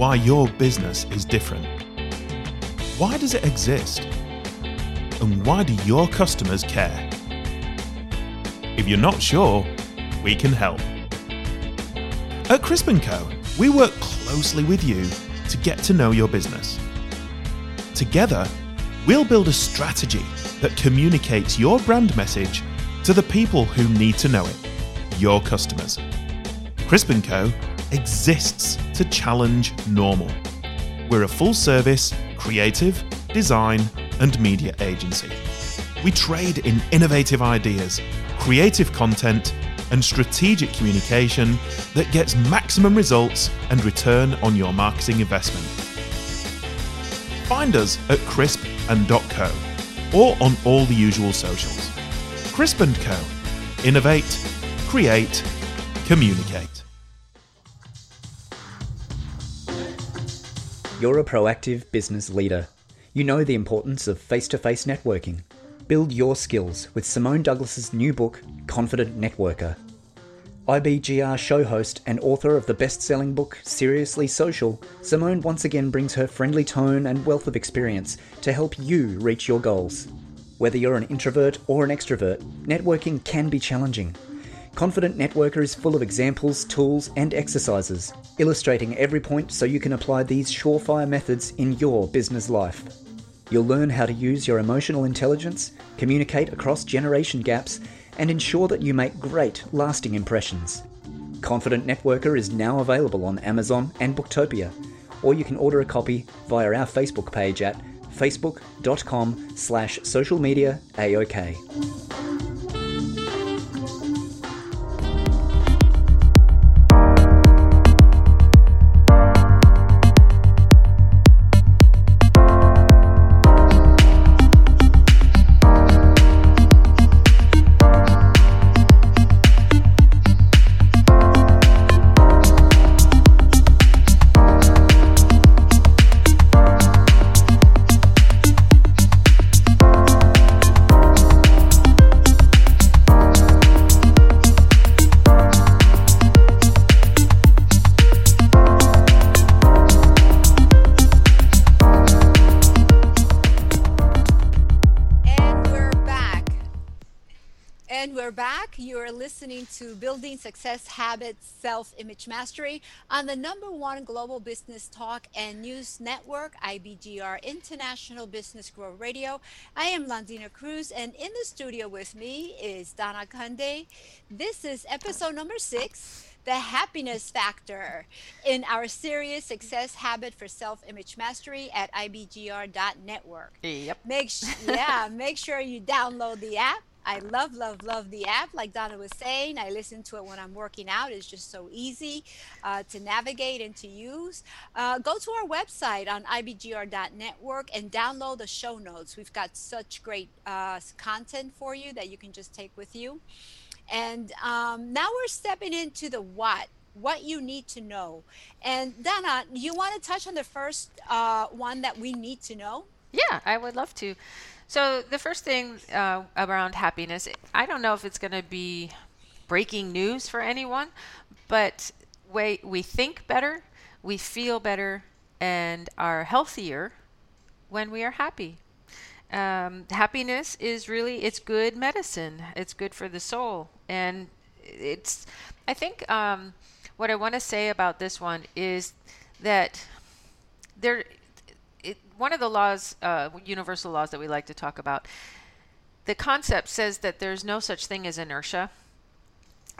why your business is different. Why does it exist? And why do your customers care? If you're not sure, we can help. At Crisp & Co, we work closely with you to get to know your business. Together, we'll build a strategy that communicates your brand message to the people who need to know it, your customers. Crisp & Co exists to challenge normal. We're a full service, creative, design, and media agency. We trade in innovative ideas, creative content, and strategic communication that gets maximum results and return on your marketing investment. Find us at crisp and .co or on all the usual socials. Crisp & Co. Innovate, create, communicate. You're a proactive business leader. You know the importance of face to face networking. Build your skills with Simone Douglas's new book, Confident Networker. IBGR show host and author of the best selling book, Seriously Social, Simone once again brings her friendly tone and wealth of experience to help you reach your goals. Whether you're an introvert or an extrovert, networking can be challenging. Confident Networker is full of examples, tools, and exercises, illustrating every point so you can apply these surefire methods in your business life. You'll learn how to use your emotional intelligence, communicate across generation gaps, and ensure that you make great, lasting impressions. Confident Networker is now available on Amazon and Booktopia, or you can order a copy via our Facebook page at facebook.com slash social media AOK. You're listening to Building Success Habits Self Image Mastery on the number one global business talk and news network, IBGR International Business Grow Radio. I am Londina Cruz, and in the studio with me is Donna Kunde. This is episode number six the happiness factor in our series success habit for self-image mastery at ibgr.network Yep. make sh- yeah make sure you download the app i love love love the app like donna was saying. I listen to it when i'm working out. It's just so easy uh, to navigate and to use. Uh, go to our website on ibgr.network and download the show notes. We've got such great uh, content for you that you can just take with you. And um, now we're stepping into the what what you need to know. And donna you want to touch on the first uh, one that we need to know? Yeah, I would love to. So the first thing uh, around happiness, I don't know if it's going to be breaking news for anyone, but we we think better, we feel better, and are healthier when we are happy. Um, happiness is really it's good medicine. It's good for the soul, and it's. I think um, what I want to say about this one is that there it, one of the laws, uh, universal laws that we like to talk about, the concept says that there's no such thing as inertia.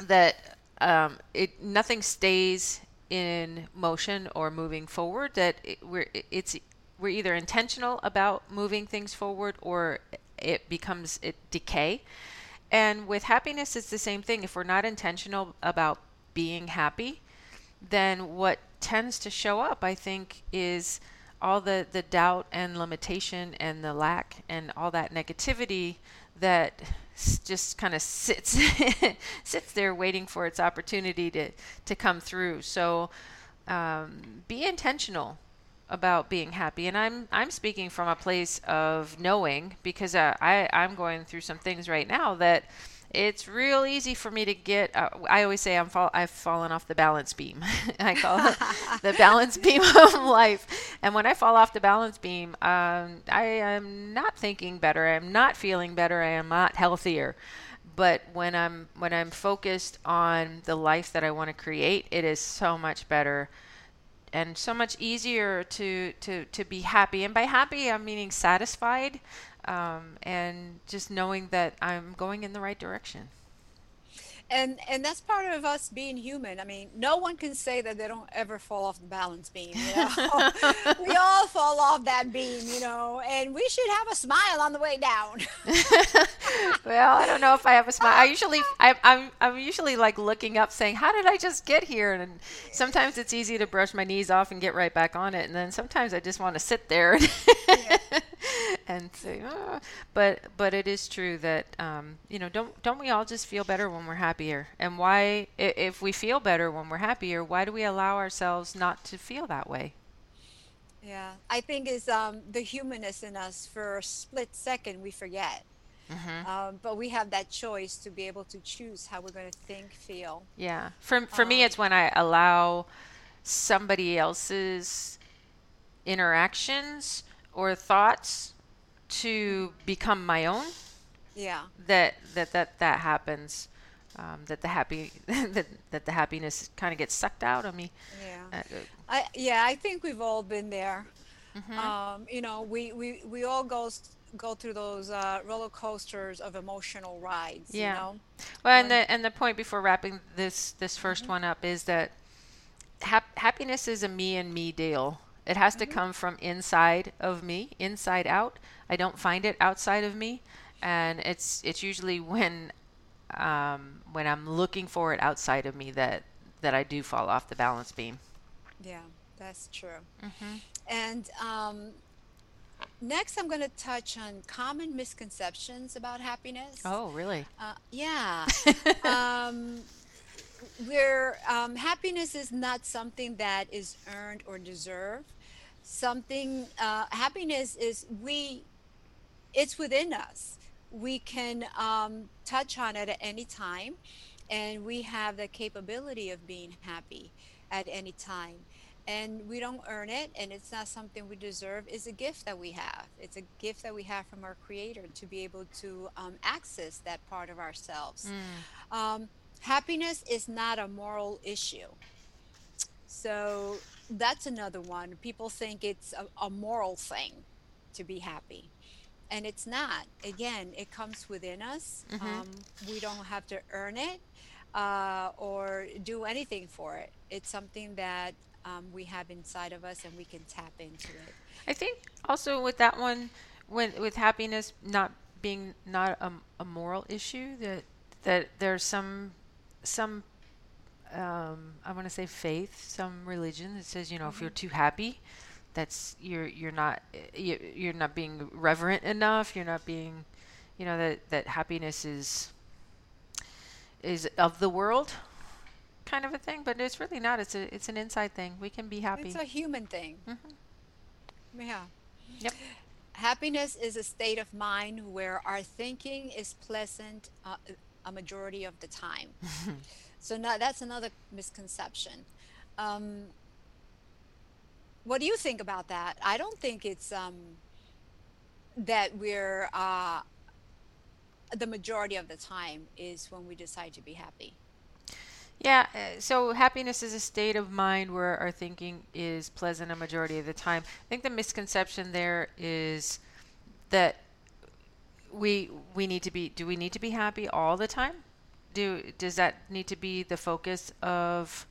That um, it nothing stays in motion or moving forward. That it, we're it's we're either intentional about moving things forward or it becomes it decay. And with happiness, it's the same thing. If we're not intentional about being happy, then what tends to show up, I think, is all the, the doubt and limitation and the lack and all that negativity that just kind of sits sits there waiting for its opportunity to, to come through. So um, be intentional about being happy and i'm i'm speaking from a place of knowing because uh, i i'm going through some things right now that it's real easy for me to get. Uh, I always say I'm fall, I've fallen off the balance beam. I call it the balance beam of life. And when I fall off the balance beam, um, I am not thinking better. I am not feeling better. I am not healthier. But when I'm when I'm focused on the life that I want to create, it is so much better and so much easier to to to be happy. And by happy, I'm meaning satisfied um, and just knowing that I'm going in the right direction. And and that's part of us being human. I mean, no one can say that they don't ever fall off the balance beam. You know? we all fall off that beam, you know, and we should have a smile on the way down. well, I don't know if I have a smile. I usually I, I'm I'm usually like looking up, saying, "How did I just get here?" And sometimes it's easy to brush my knees off and get right back on it, and then sometimes I just want to sit there. yeah and say, oh. but but it is true that um, you know don't don't we all just feel better when we're happier? And why, if we feel better when we're happier, why do we allow ourselves not to feel that way? Yeah, I think is um, the humanness in us. For a split second, we forget. Mm-hmm. Um, but we have that choice to be able to choose how we're going to think, feel. Yeah. For for um, me, it's when I allow somebody else's interactions or thoughts to become my own? Yeah. That that that that happens um, that the happy that, that the happiness kind of gets sucked out of me. Yeah. Uh, I, yeah I think we've all been there. Mm-hmm. um, you know we, we we all go go through those uh, roller coasters of emotional rides yeah. you know? well when, and the and the point before wrapping this this 1st mm-hmm. one up is that hap- happiness is a me and me deal it has mm-hmm. to come from inside of me inside out I don't find it outside of me, and it's it's usually when um, when I'm looking for it outside of me that that I do fall off the balance beam. Yeah, that's true. Mm-hmm. And um, next, I'm going to touch on common misconceptions about happiness. Oh, really? Uh, yeah. um, where um, happiness is not something that is earned or deserved. Something uh, happiness is we it's within us. We can um, touch on it at any time, and we have the capability of being happy at any time. And we don't earn it, and it's not something we deserve. It's a gift that we have. It's a gift that we have from our Creator to be able to um, access that part of ourselves. Mm. Um, happiness is not a moral issue. So that's another one. People think it's a, a moral thing to be happy. And it's not. Again it comes within us. Mm-hmm. um, we don't have to earn it uh, or do anything for it. It's something that um, we have inside of us and we can tap into it. I think also with that one when with happiness not being not a, a moral issue that that there's some some um, I want to say faith, some religion that says, you know, mm-hmm. if you're mm-hmm. too happy, that's you're you're not you're not being reverent enough you're not being you know that that happiness is is of the world kind of a thing but it's really not it's a it's an inside thing we can be happy it's a human thing mm-hmm. yeah yep happiness is a state of mind where our thinking is pleasant uh, a majority of the time so now that's another misconception um, what do you think about that? I don't think it's um, that we're uh, the majority of the time is when we decide to be happy. Yeah, uh, so happiness is a state of mind where our thinking is pleasant a majority of the time. I think the misconception there is that we we need to be do we need to be happy all the time? Do does that need to be the focus of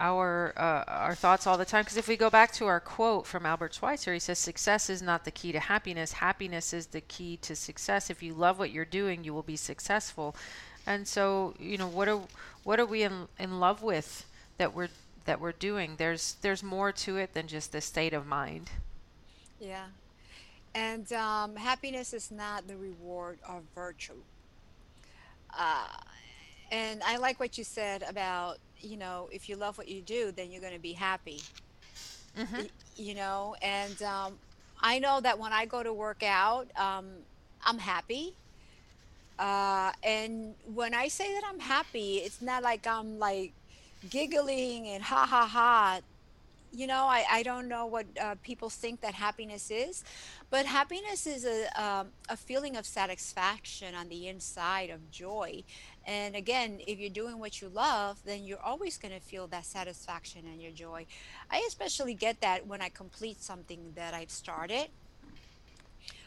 our uh, our thoughts all the time. Because if we go back to our quote from Albert Schweitzer, he says, "Success is not the key to happiness. Happiness is the key to success. If you love what you're doing, you will be successful." And so, you know, what are what are we in in love with that we're that we're doing? There's there's more to it than just the state of mind. Yeah, and um, happiness is not the reward of virtue. Uh, and I like what you said about you know, if you love what you do, then you're going to be happy. Mm-hmm. You know, and um, I know that when I go to work out, um, I'm happy. Uh, and when I say that I'm happy, it's not like I'm like giggling and ha ha ha you know i, I don't know what uh, people think that happiness is but happiness is a, um, a feeling of satisfaction on the inside of joy and again if you're doing what you love then you're always going to feel that satisfaction and your joy i especially get that when i complete something that i've started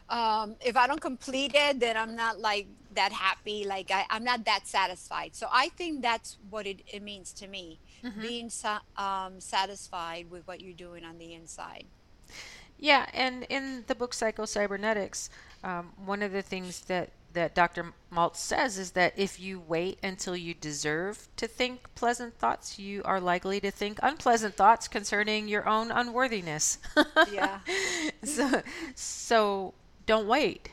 um, if I don't complete it, then I'm not like that happy. Like I, I'm not that satisfied. So I think that's what it, it means to me, Mhm. being sa- um, satisfied with what you're doing on the inside. Yeah, and in the book Psycho Cybernetics, um, one of the things that that Dr. Maltz says is that if you wait until you deserve to think pleasant thoughts, you are likely to think unpleasant thoughts concerning your own unworthiness. Yeah. so, so don't wait.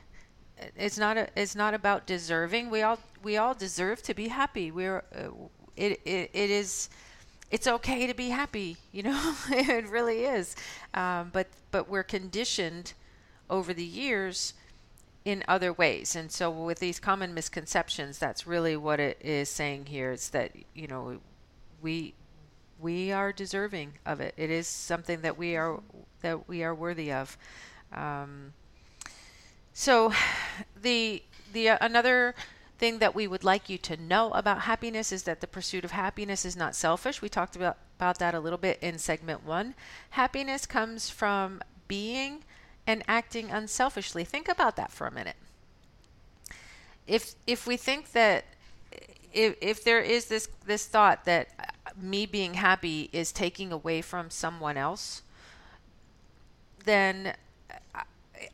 It's not a, it's not about deserving. We all we all deserve to be happy. We're uh, it, it it is it's okay to be happy. You know, it really is. Um, but but we're conditioned over the years in other ways. And so with these common misconceptions, that's really what it is saying here. It's that, you know, we we are deserving of it. It is something that we are that we are worthy of. Um, so the the uh, another thing that we would like you to know about happiness is that the pursuit of happiness is not selfish. We talked about about that a little bit in segment 1. Happiness comes from being and acting unselfishly. Think about that for a minute. If if we think that if, if there is this this thought that uh, me being happy is taking away from someone else, then I,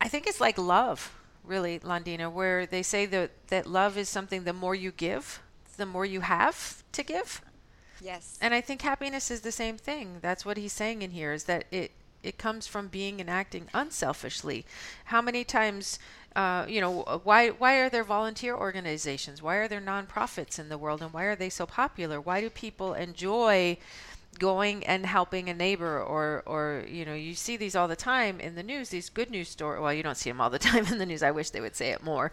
I think it's like love, really, Londina, where they say that that love is something the more you give, the more you have to give. Yes. And I think happiness is the same thing. That's what he's saying in here is that it it comes from being and acting unselfishly. How many times uh, you know why why are there volunteer organizations? Why are there nonprofits in the world and why are they so popular? Why do people enjoy going and helping a neighbor or or you know you see these all the time in the news these good news stories well you don't see them all the time in the news i wish they would say it more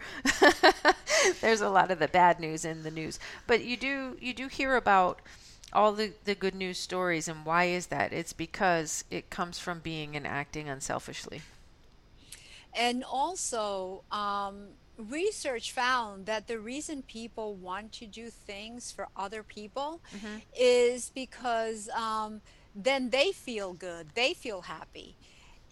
there's a lot of the bad news in the news but you do you do hear about all the, the good news stories and why is that it's because it comes from being and acting unselfishly And also, um, research found that the reason people want to do things for other people Mhm. is because um, then they feel good, they feel happy.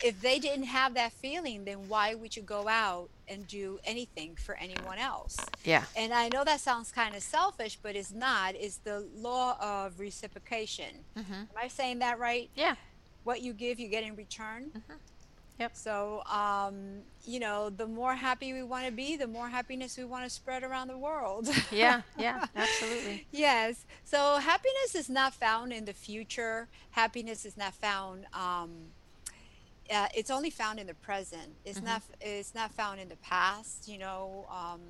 If they didn't have that feeling, then why would you go out and do anything for anyone else? yeah And I know that sounds kind of selfish, but it's not. It's the law of reciprocation. hmm Am I saying that right? yeah What you give, you get in return. Mhm. Yep. So, um, you know, the more happy we want to be, the more happiness we want to spread around the world. yeah yeah absolutely yes. So, happiness is not found in the future. Happiness is not found. Um, uh, it's only found in the present. It's Mhm. not. It's not found in the past. You know, um,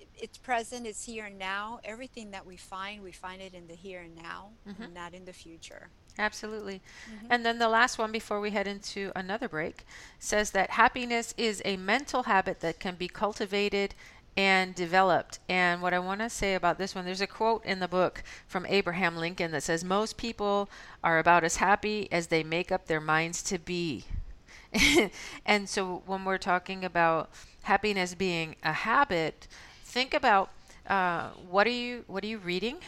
it- it's present. It's here and now. Everything that we find, we find it in the here and now, Mhm. not in the future. Absolutely. Mhm. And then the last one before we head into another break says that happiness is a mental habit that can be cultivated and developed. And what I want to say about this one, there's a quote in the book from Abraham Lincoln that says, Most people are about as happy as they make up their minds to be. and so when we're talking about happiness being a habit, think about uh, what are you what are you reading?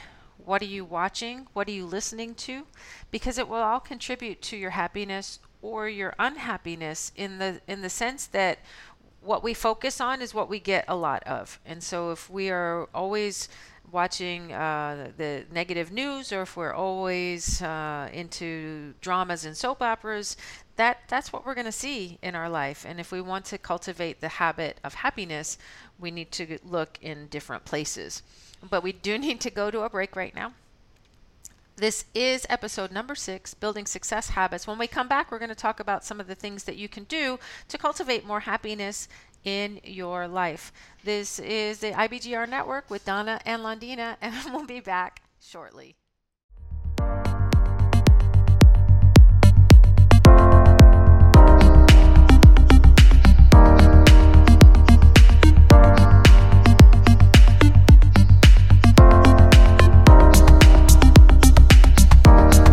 What are you watching? What are you listening to? Because it will all contribute to your happiness or your unhappiness in the in the sense that what we focus on is what we get a lot of. And so if we are always watching uh, the negative news or if we're always uh, into dramas and soap operas, that that's what we're going to see in our life. And if we want to cultivate the habit of happiness, we need to look in different places. But we do need to go to a break right now. This is episode number six, Building Success Habits. When we come back, we're going to talk about some of the things that you can do to cultivate more happiness in your life. This is the IBGR Network with Donna and Londina, and we'll be back shortly.